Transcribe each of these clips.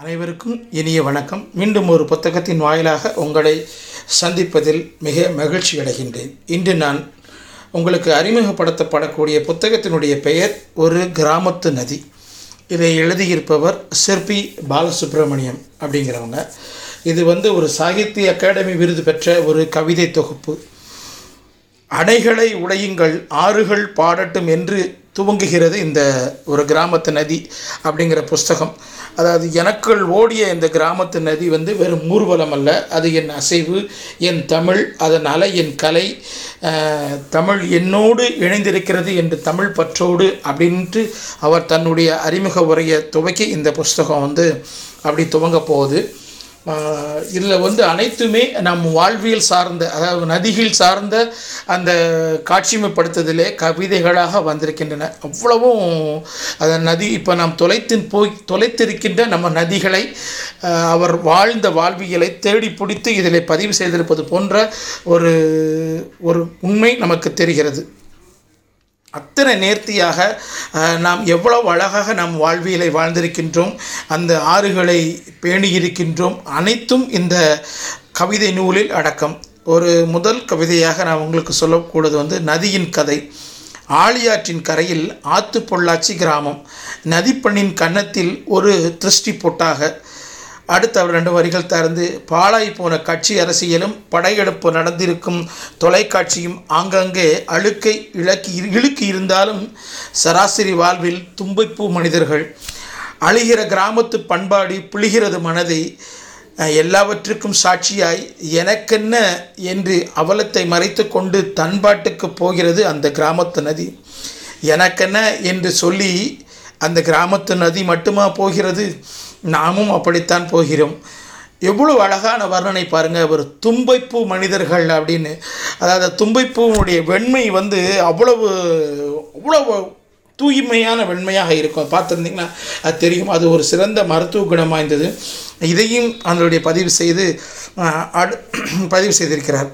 அனைவருக்கும் இனிய வணக்கம். மீண்டும் ஒரு புத்தகத்தின் வாயிலாக உங்களை சந்திப்பதில் மிக மகிழ்ச்சி அடைகின்றேன். இன்று நான் உங்களுக்கு அறிமுகப்படுத்தப்படக்கூடிய புத்தகத்தினுடைய பெயர் ஒரு கிராமத்து நதி. இதை எழுதியிருப்பவர் சிற்பி பாலசுப்ரமணியம் அப்படிங்கிறவங்க. இது வந்து ஒரு சாகித்ய அகாடமி விருது பெற்ற ஒரு கவிதை தொகுப்பு. அணைகளை உடையுங்கள் ஆறுகள் பாடட்டும் என்று துவங்குகிறது இந்த ஒரு கிராமத்து நதி அப்படிங்கிற புஸ்தகம். அதாவது எனக்குள் ஓடிய இந்த கிராமத்து நதி வந்து வெறும் ஊர்வலம் அல்ல. அது என் அசைவு என் தமிழ் அதனால் என் கலை தமிழ் என்னோடு இணைந்திருக்கிறது என்று தமிழ் பற்றோடு அப்படின்ட்டு அவர் தன்னுடைய அறிமுக உரையை துவக்கி இந்த புஸ்தகம் வந்து அப்படி துவங்க போகுது. இதில் வந்து அனைத்துமே நம் வாழ்வியல் சார்ந்த அதாவது நதிகள் சார்ந்த அந்த காட்சிமைப்படுத்துதலே கவிதைகளாக வந்திருக்கின்றன. அவ்வளவும் அந்த நதி இப்போ நாம் தொலைத்து போய் தொலைத்திருக்கின்ற நம்ம நதிகளை அவர் வாழ்ந்த வாழ்வியலை தேடி பிடித்து இதில் பதிவு செய்திருப்பது போன்ற ஒரு ஒரு உண்மை நமக்கு தெரிகிறது. அத்தனை நேர்த்தியாக நாம் எவ்வளவு அழகாக நம் வாழ்வியலை வாழ்ந்திருக்கின்றோம் அந்த ஆறுகளை பேணியிருக்கின்றோம் அனைத்தும் இந்த கவிதை நூலில் அடக்கம். ஒரு முதல் கவிதையாக நான் உங்களுக்கு சொல்லக்கூடது வந்து நதியின் கதை. ஆழியாற்றின் கரையில் ஆத்து பொள்ளாச்சி கிராமம். நதிப்பண்ணின் கன்னத்தில் ஒரு திருஷ்டி பொட்டாக அடுத்து அவர் ரெண்டு வரிகள் திறந்து பாழாய் போன கட்சி அரசியலும் படையெடுப்பு நடந்திருக்கும் தொலைக்காட்சியும் ஆங்காங்கே அழுக்கை இழக்கி இழுக்கி இருந்தாலும் சராசரி வாழ்வில் தும்பைப்பூ மனிதர்கள். அழுகிற கிராமத்து பண்பாடு புளிகிறது மனதை எல்லாவற்றுக்கும் சாட்சியாய் எனக்கென்ன என்று அவலத்தை மறைத்து கொண்டு தன்பாட்டுக்கு போகிறது அந்த கிராமத்து நதி. எனக்கென்ன என்று சொல்லி அந்த கிராமத்து நதி மட்டுமா போகிறது? நாமும் அப்படித்தான் போகிறோம். எவ்வளவு அழகான வர்ணனை பாருங்கள் ஒரு தும்பைப்பூ மனிதர்கள் அப்படின்னு. அதாவது தும்பைப்பூனுடைய வெண்மை வந்து அவ்வளவு அவ்வளவு தூய்மையான வெண்மையாக இருக்கும். பார்த்துருந்தீங்கன்னா அது தெரியும். அது ஒரு சிறந்த மருத்துவ குணம் வாய்ந்தது. இதையும் அதனுடைய பதிவு செய்து அடு பதிவு செய்திருக்கிறார்.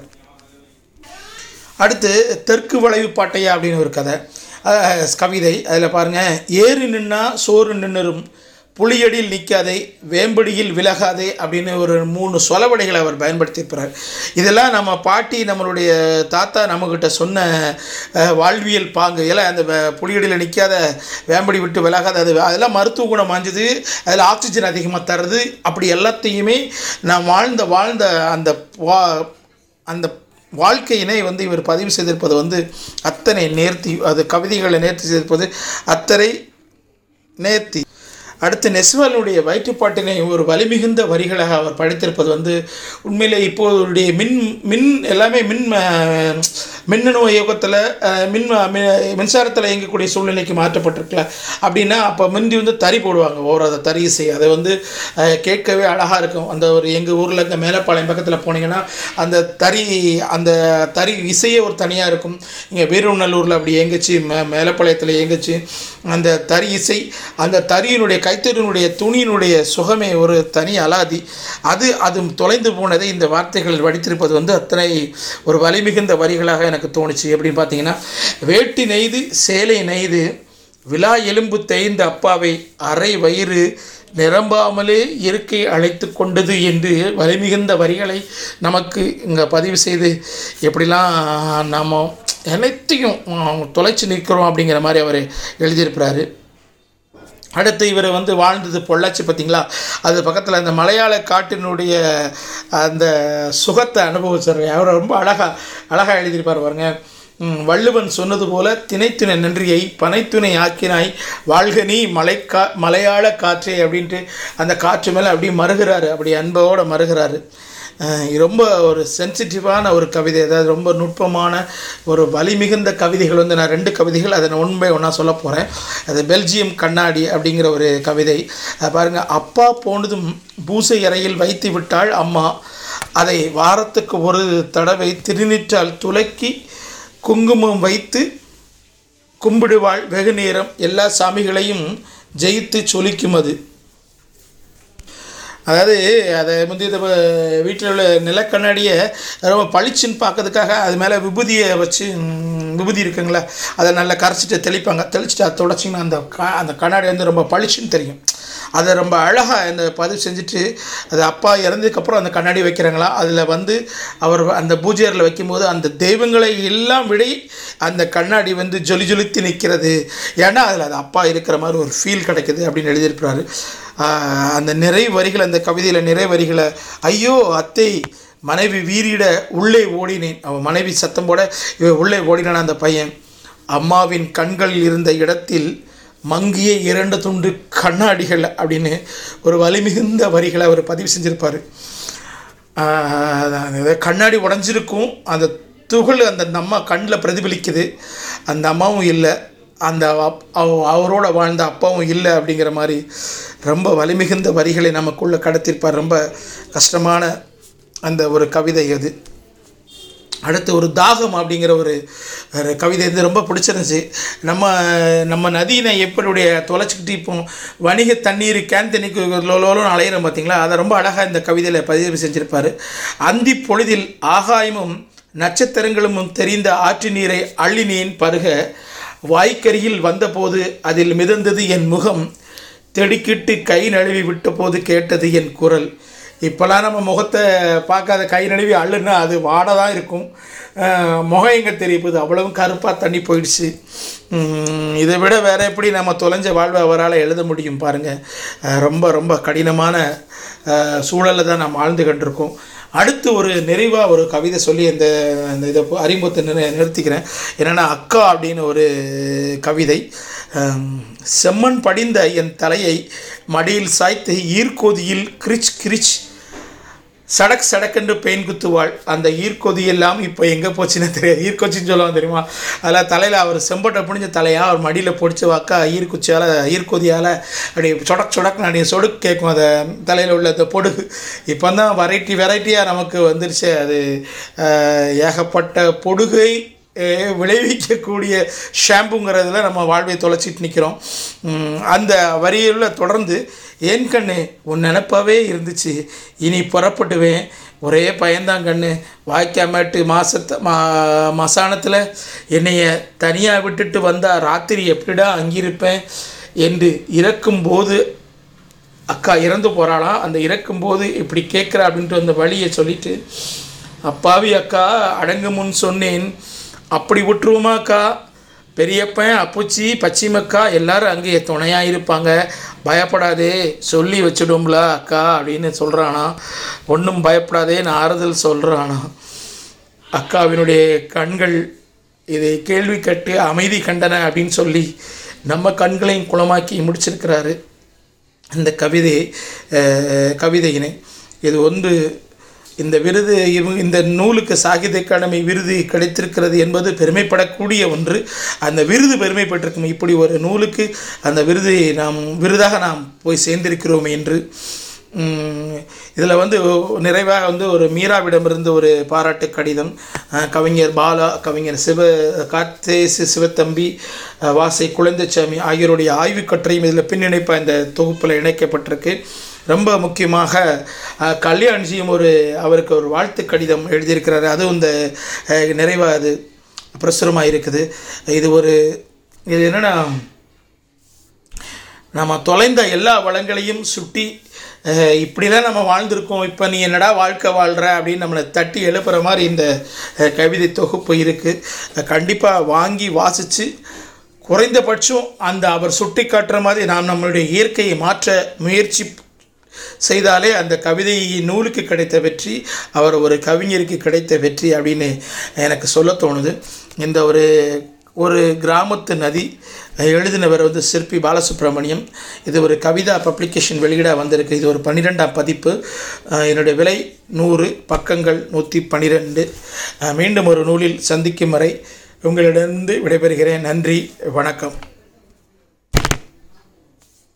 அடுத்து தெற்கு வளைவு பாட்டையா அப்படின்னு ஒரு கதை. கவிதை. அதில் பாருங்கள் ஏறு நின்னா சோறு நின்னுரும். புளியடியில் நிற்காதே வேம்படியில் விலகாதே அப்படின்னு ஒரு மூணு சொலவடைகளை அவர் பயன்படுத்தியிருப்பார் இதெல்லாம் நம்ம பாட்டி நம்மளுடைய தாத்தா நம்மக்கிட்ட சொன்ன வாழ்வியல் பாங்கு. எல்லாம் அந்த புளியடியில் நிற்காத வேம்படி விட்டு விலகாத அது அதெல்லாம் மருத்துவ குணம் வாஞ்சது அதில் ஆக்சிஜன் அதிகமாக தருது அப்படி எல்லாத்தையுமே நான் வாழ்ந்த வாழ்ந்த அந்த வா அந்த வாழ்க்கையினை வந்து இவர் பதிவு செய்திருப்பது வந்து அத்தனை நேர்த்தி அது கவிதைகளை நேர்த்தி செய்திருப்பது அத்தனை நேர்த்தி. அடுத்து நெஸ்வாலுடைய வயிற்றுப்பாட்டினை ஒரு வலிமிகுந்த வரிகளாக அவர் படைத்திருப்பது வந்து உண்மையிலே இப்போதைய மின் மின் எல்லாமே மின் மின்னணு இயக்கத்தில் மின் மின்சாரத்தில் இயங்கக்கூடிய சூழ்நிலைக்கு மாற்றப்பட்டிருக்கல. அப்படின்னா அப்போ முந்தி வந்து தறி போடுவாங்க. ஓர் அதை தறி இசை. அதை வந்து கேட்கவே அழகாக இருக்கும். அந்த ஒரு எங்கள் ஊரில் இந்த மேலப்பாளையம் பக்கத்தில் போனீங்கன்னா அந்த தறி அந்த தறி இசையே ஒரு தனியாக இருக்கும். இங்கே வீரநல்லூரில் அப்படி இயங்குச்சு. மே மேலப்பாளையத்தில் இயங்குச்சு. அந்த தறி இசை அந்த தறியினுடைய கைத்தறியினுடைய துணியினுடைய சுகமே ஒரு தனி அலாதி. அது அது தொலைந்து போனதை இந்த வார்த்தைகள் வடித்திருப்பது வந்து அத்தனை ஒரு வலிமிகுந்த வரிகளாக எனக்கு தோணுச்சு. எப்படின்னு பார்த்தீங்கன்னா வேட்டி நெய்து சேலை நெய்து விழா எலும்பு தேய்ந்த அப்பாவை அரை வயிறு நிரம்பாமலே இருக்கை அழைத்து கொண்டது என்று வலிமிகுந்த வரிகளை நமக்கு இங்கே பதிவு செய்து எப்படிலாம் நாம் அனைத்தையும் தொலைச்சி நிற்கிறோம் அப்படிங்கிற மாதிரி அவர் எழுதியிருக்கிறாரு. அடுத்து இவர் வந்து வாழ்ந்தது பொள்ளாச்சி பார்த்தீங்களா அது பக்கத்தில் அந்த மலையாள காட்டினுடைய அந்த சுகத்தை அனுபவிச்சார் அவர் ரொம்ப அழகாக அழகாக எழுதியிருப்பார் பாருங்க. வள்ளுவன் சொன்னது போல திணைத்துணை நன்றியை பனைத்துணை ஆக்கினாய் வாழ்க நீ மலைக்கா மலையாள காற்றே அப்படின்ட்டு அந்த காற்று மேலே அப்படியே மறுகிறாரு அப்படி அன்போடு மறுகிறாரு ரொம்ப ஒரு சென்சிட்டிவான ஒரு கவிதை அதாவது ரொம்ப நுட்பமான ஒரு வலிமிகுந்த கவிதைகள் வந்து நான் ரெண்டு கவிதைகள் அதை நான் உண்மை ஒன்றா சொல்ல போகிறேன் அது பெல்ஜியம் கண்ணாடி அப்படிங்கிற ஒரு கவிதை. பாருங்கள் அப்பா போனதும் பூசை அறையில் வைத்து விட்டாள் அம்மா. அதை வாரத்துக்கு ஒரு தடவை திருநிற்றால் துலக்கி குங்குமம் வைத்து கும்பிடுவாள் வெகு நேரம் எல்லா சாமிகளையும் ஜெயித்து சொலிக்கும் அது. அதாவது அதை முந்தைய வீட்டில் உள்ள நிலக்கண்ணாடியை ரொம்ப பளிச்சுன்னு பார்க்கறதுக்காக அது மேலே விபூதியை வச்சு விபூதி இருக்குங்களா அதை நல்லா கரைச்சிட்டு தெளிப்பாங்க. தெளிச்சிட்டு அதை தொடச்சிங்கன்னா அந்த க அந்த கண்ணாடி வந்து ரொம்ப பளிச்சுன்னு தெரியும். அதை ரொம்ப அழகாக இந்த பதிவு செஞ்சுட்டு அது அப்பா இறந்ததுக்கப்புறம் அந்த கண்ணாடி வைக்கிறாங்களா? அதில் வந்து அவர் அந்த பூஜையரில் வைக்கும்போது அந்த தெய்வங்களை எல்லாம் விட அந்த கண்ணாடி வந்து ஜொலி ஜொலித்து நிற்கிறது. ஏன்னா அதில் அது அப்பா இருக்கிற மாதிரி ஒரு ஃபீல் கிடைக்குது அப்படின்னு எழுதியிருக்கிறாரு. அந்த நிறை வரிகள் அந்த கவிதையில் நிறை வரிகளை ஐயோ அத்தை மனைவி வீரிட உள்ளே ஓடினேன். அவன் மனைவி சத்தம் போட உள்ளே ஓடினான் அந்த பையன்? அம்மாவின் கண்கள் இருந்த இடத்தில் மங்கிய இரண்டு துண்டு கண்ணாடிகள் அப்படின்னு ஒரு வலிமிகுந்த வரிகளை அவர் பதிவு செஞ்சுருப்பார். கண்ணாடி உடஞ்சிருக்கும். அந்த துகள் அந்த அம்மா கண்ணில் பிரதிபலிக்குது. அந்த அம்மாவும் இல்லை. அந்த அப்- அவ- அவரோட வாழ்ந்த அப்பாவும் இல்லை அப்படிங்கிற மாதிரி ரொம்ப வலிமிகுந்த வரிகளை நமக்குள்ளே கடத்திருப்பார். ரொம்ப கஷ்டமான அந்த ஒரு கவிதை அது. அடுத்து ஒரு தாகம் அப்படிங்கிற ஒரு கவிதை வந்து ரொம்ப பிடிச்சிருந்துச்சு. நம்ம நம்ம நதியினை எப்படியுடைய தொலைச்சிக்கிட்டு இப்போ வணிக தண்ணீர் கேன் தண்ணிக்கு லோலோன்னு அலையிறோம் பார்த்தீங்களா? அதை ரொம்ப அழகாக இந்த கவிதையில் பதிவு செஞ்சுருப்பார். அந்தி பொழுதில் ஆகாயமும் நட்சத்திரங்களும் தெரிந்த ஆற்று நீரை அள்ளினேன் பருக வாய்க்கரியில் வந்தபோது அதில் மிதந்தது என் முகம் தெடுக்கிட்டு கை நழுவி விட்டபோது கேட்டது என் குரல். இப்போல்லாம் நம்ம முகத்தை பார்க்காத கை நழுவி அள்ளுன்னா அது வாட தான் இருக்கும் முகம் எங்கே தெரியுது? அவ்வளவும் கருப்பாக தண்ணி போயிடுச்சு. இதை விட வேறு எப்படி நம்ம தொலைஞ்ச வாழ்வை அவரால் எழுத முடியும் பாருங்கள் ரொம்ப ரொம்ப கடினமான சூழலில் தான் நாம் வாழ்ந்து கண்டிருக்கோம். அடுத்து ஒரு நிறைவாக ஒரு கவிதை சொல்லி இந்த இந்த இதை அறிமுகத்தை நிறுத்திக்கிறேன். என்னென்னா அக்கா அப்படின்னு ஒரு கவிதை. செம்மண் படிந்த என் தலையை மடியில் சாய்த்து ஈர்க்கோதியில் கிரிச் கிரிச் சடக் சடக்கென்று பெயின் குத்துவாள். அந்த ஈர்க்கொதி எல்லாம் இப்போ எங்கே போச்சுன்னு தெரியாது. ஈர்க்கொச்சின்னு சொல்லுவாங்க தெரியுமா? அதில் தலையில் அவர் செம்பட்டை பிடிஞ்ச தலையாக அவர் மடியில் பிடிச்சி வாக்கா ஈர்க்குச்சியால் ஈர்க்கொதியால் அப்படி சொடக் சொடக் அப்படி சொடுக்கு கேட்கும். அதை தலையில் உள்ள அந்த பொடுகு இப்போ தான் வெரைட்டி வெரைட்டியாக நமக்கு வந்துருச்சு. அது ஏகப்பட்ட பொடுகை விளைவிக்கக்கூடிய ஷாம்புங்கிறதுல நம்ம வாழ்வை தொலைச்சிட்டு நிற்கிறோம் அந்த வரியில் தொடர்ந்து ஏன் கண்ணு உன் நினப்பாவே இருந்துச்சு. இனி புறப்பட்டுவேன் ஒரே பயந்தான் கண்ணு. வாய்க்காமட்டு மாசத்தை மா மசானத்தில் என்னைய தனியாக விட்டுட்டு வந்தால் ராத்திரி எப்படிடா அங்கிருப்பேன்? என்று இறக்கும்போது அக்கா இறந்து போகிறாளாம் அந்த இறக்கும்போது இப்படி கேட்குறா? அப்படின்ட்டு அந்த வழியை சொல்லிட்டு அப்பாவி அக்கா அடங்கு முன் சொன்னேன். அப்படி விட்டுருவோமாக்கா? பெரியப்பன் அப்புச்சி பச்சிமக்கா எல்லாரும் அங்கேயே துணையாக இருப்பாங்க. பயப்படாதே சொல்லி வச்சுடும்ல அக்கா அப்படின்னு சொல்கிறானா ஒன்றும் பயப்படாதே நான் ஆறுதல் சொல்கிறானா அக்காவினுடைய கண்கள் இதை கேள்வி கட்டு அமைதி கண்டன அப்படின்னு சொல்லி நம்ம கண்களையும் குளமாக்கி முடிச்சிருக்கிறாரு. இந்த கவிதை கவிதையினை. இது ஒன்று இந்த விருது இந்த நூலுக்கு சாகித்ய அகாடமி விருது கிடைத்திருக்கிறது என்பது பெருமைப்படக்கூடிய ஒன்று. அந்த விருது பெருமைப்பட்டிருக்கும் இப்படி ஒரு நூலுக்கு அந்த விருதை நாம் விருதாக நாம் போய் சேர்ந்திருக்கிறோம் என்று இதில் வந்து நிறைவாக வந்து ஒரு மீராவிடமிருந்து ஒரு பாராட்டு கடிதம் கவிஞர் பாலா கவிஞர் சிவ கார்த்தேசு சிவத்தம்பி வாசை குழந்தைச்சாமி ஆகியோருடைய ஆய்வுக் இதில் பின்னிணைப்பாக இந்த தொகுப்பில் இணைக்கப்பட்டிருக்கு. ரொம்ப முக்கியமாக அஹ், கல்யாண்ஜியும் ஒரு அவருக்கு ஒரு வாழ்த்து கடிதம் எழுதியிருக்கிறாரு. அதுவும் இந்த நிறைவாக அது பிரசுரமாக இருக்குது. இது ஒரு இது என்னென்னா நம்ம தொலைந்த எல்லா வளங்களையும் சுட்டி இப்படி இப்படிலாம் நம்ம வாழ்ந்திருக்கோம். இப்போ நீ என்னடா வாழ்க்கை வாழ்கிற அப்படின்னு நம்மளை தட்டி எழுப்புகிற மாதிரி இந்த கவிதை தொகுப்பு இருக்குது கண்டிப்பாக வாங்கி வாசித்து குறைந்தபட்சம் அந்த அவர் சுட்டி காட்டுற மாதிரி நாம் நம்மளுடைய இயற்கையை மாற்ற முயற்சி செய்தாலே அந்த கவிதை நூலுக்கு கிடைத்த வெற்றி அவர் ஒரு கவிஞருக்கு கிடைத்த வெற்றி அப்படின்னு எனக்கு சொல்ல தோணுது. இந்த ஒரு ஒரு கிராமத்து நதி எழுதினவர் வந்து சிற்பி பாலசுப்ரமணியம். இது ஒரு கவிதா பப்ளிகேஷன் வெளியிடாக வந்திருக்கு. இது ஒரு பன்னிரெண்டாம் பதிப்பு. என்னுடைய விலை நூறு பக்கங்கள் நூற்றி பன்னிரெண்டு. மீண்டும் ஒரு நூலில் சந்திக்கும் வரை உங்களிடமிருந்து விடைபெறுகிறேன். நன்றி வணக்கம்.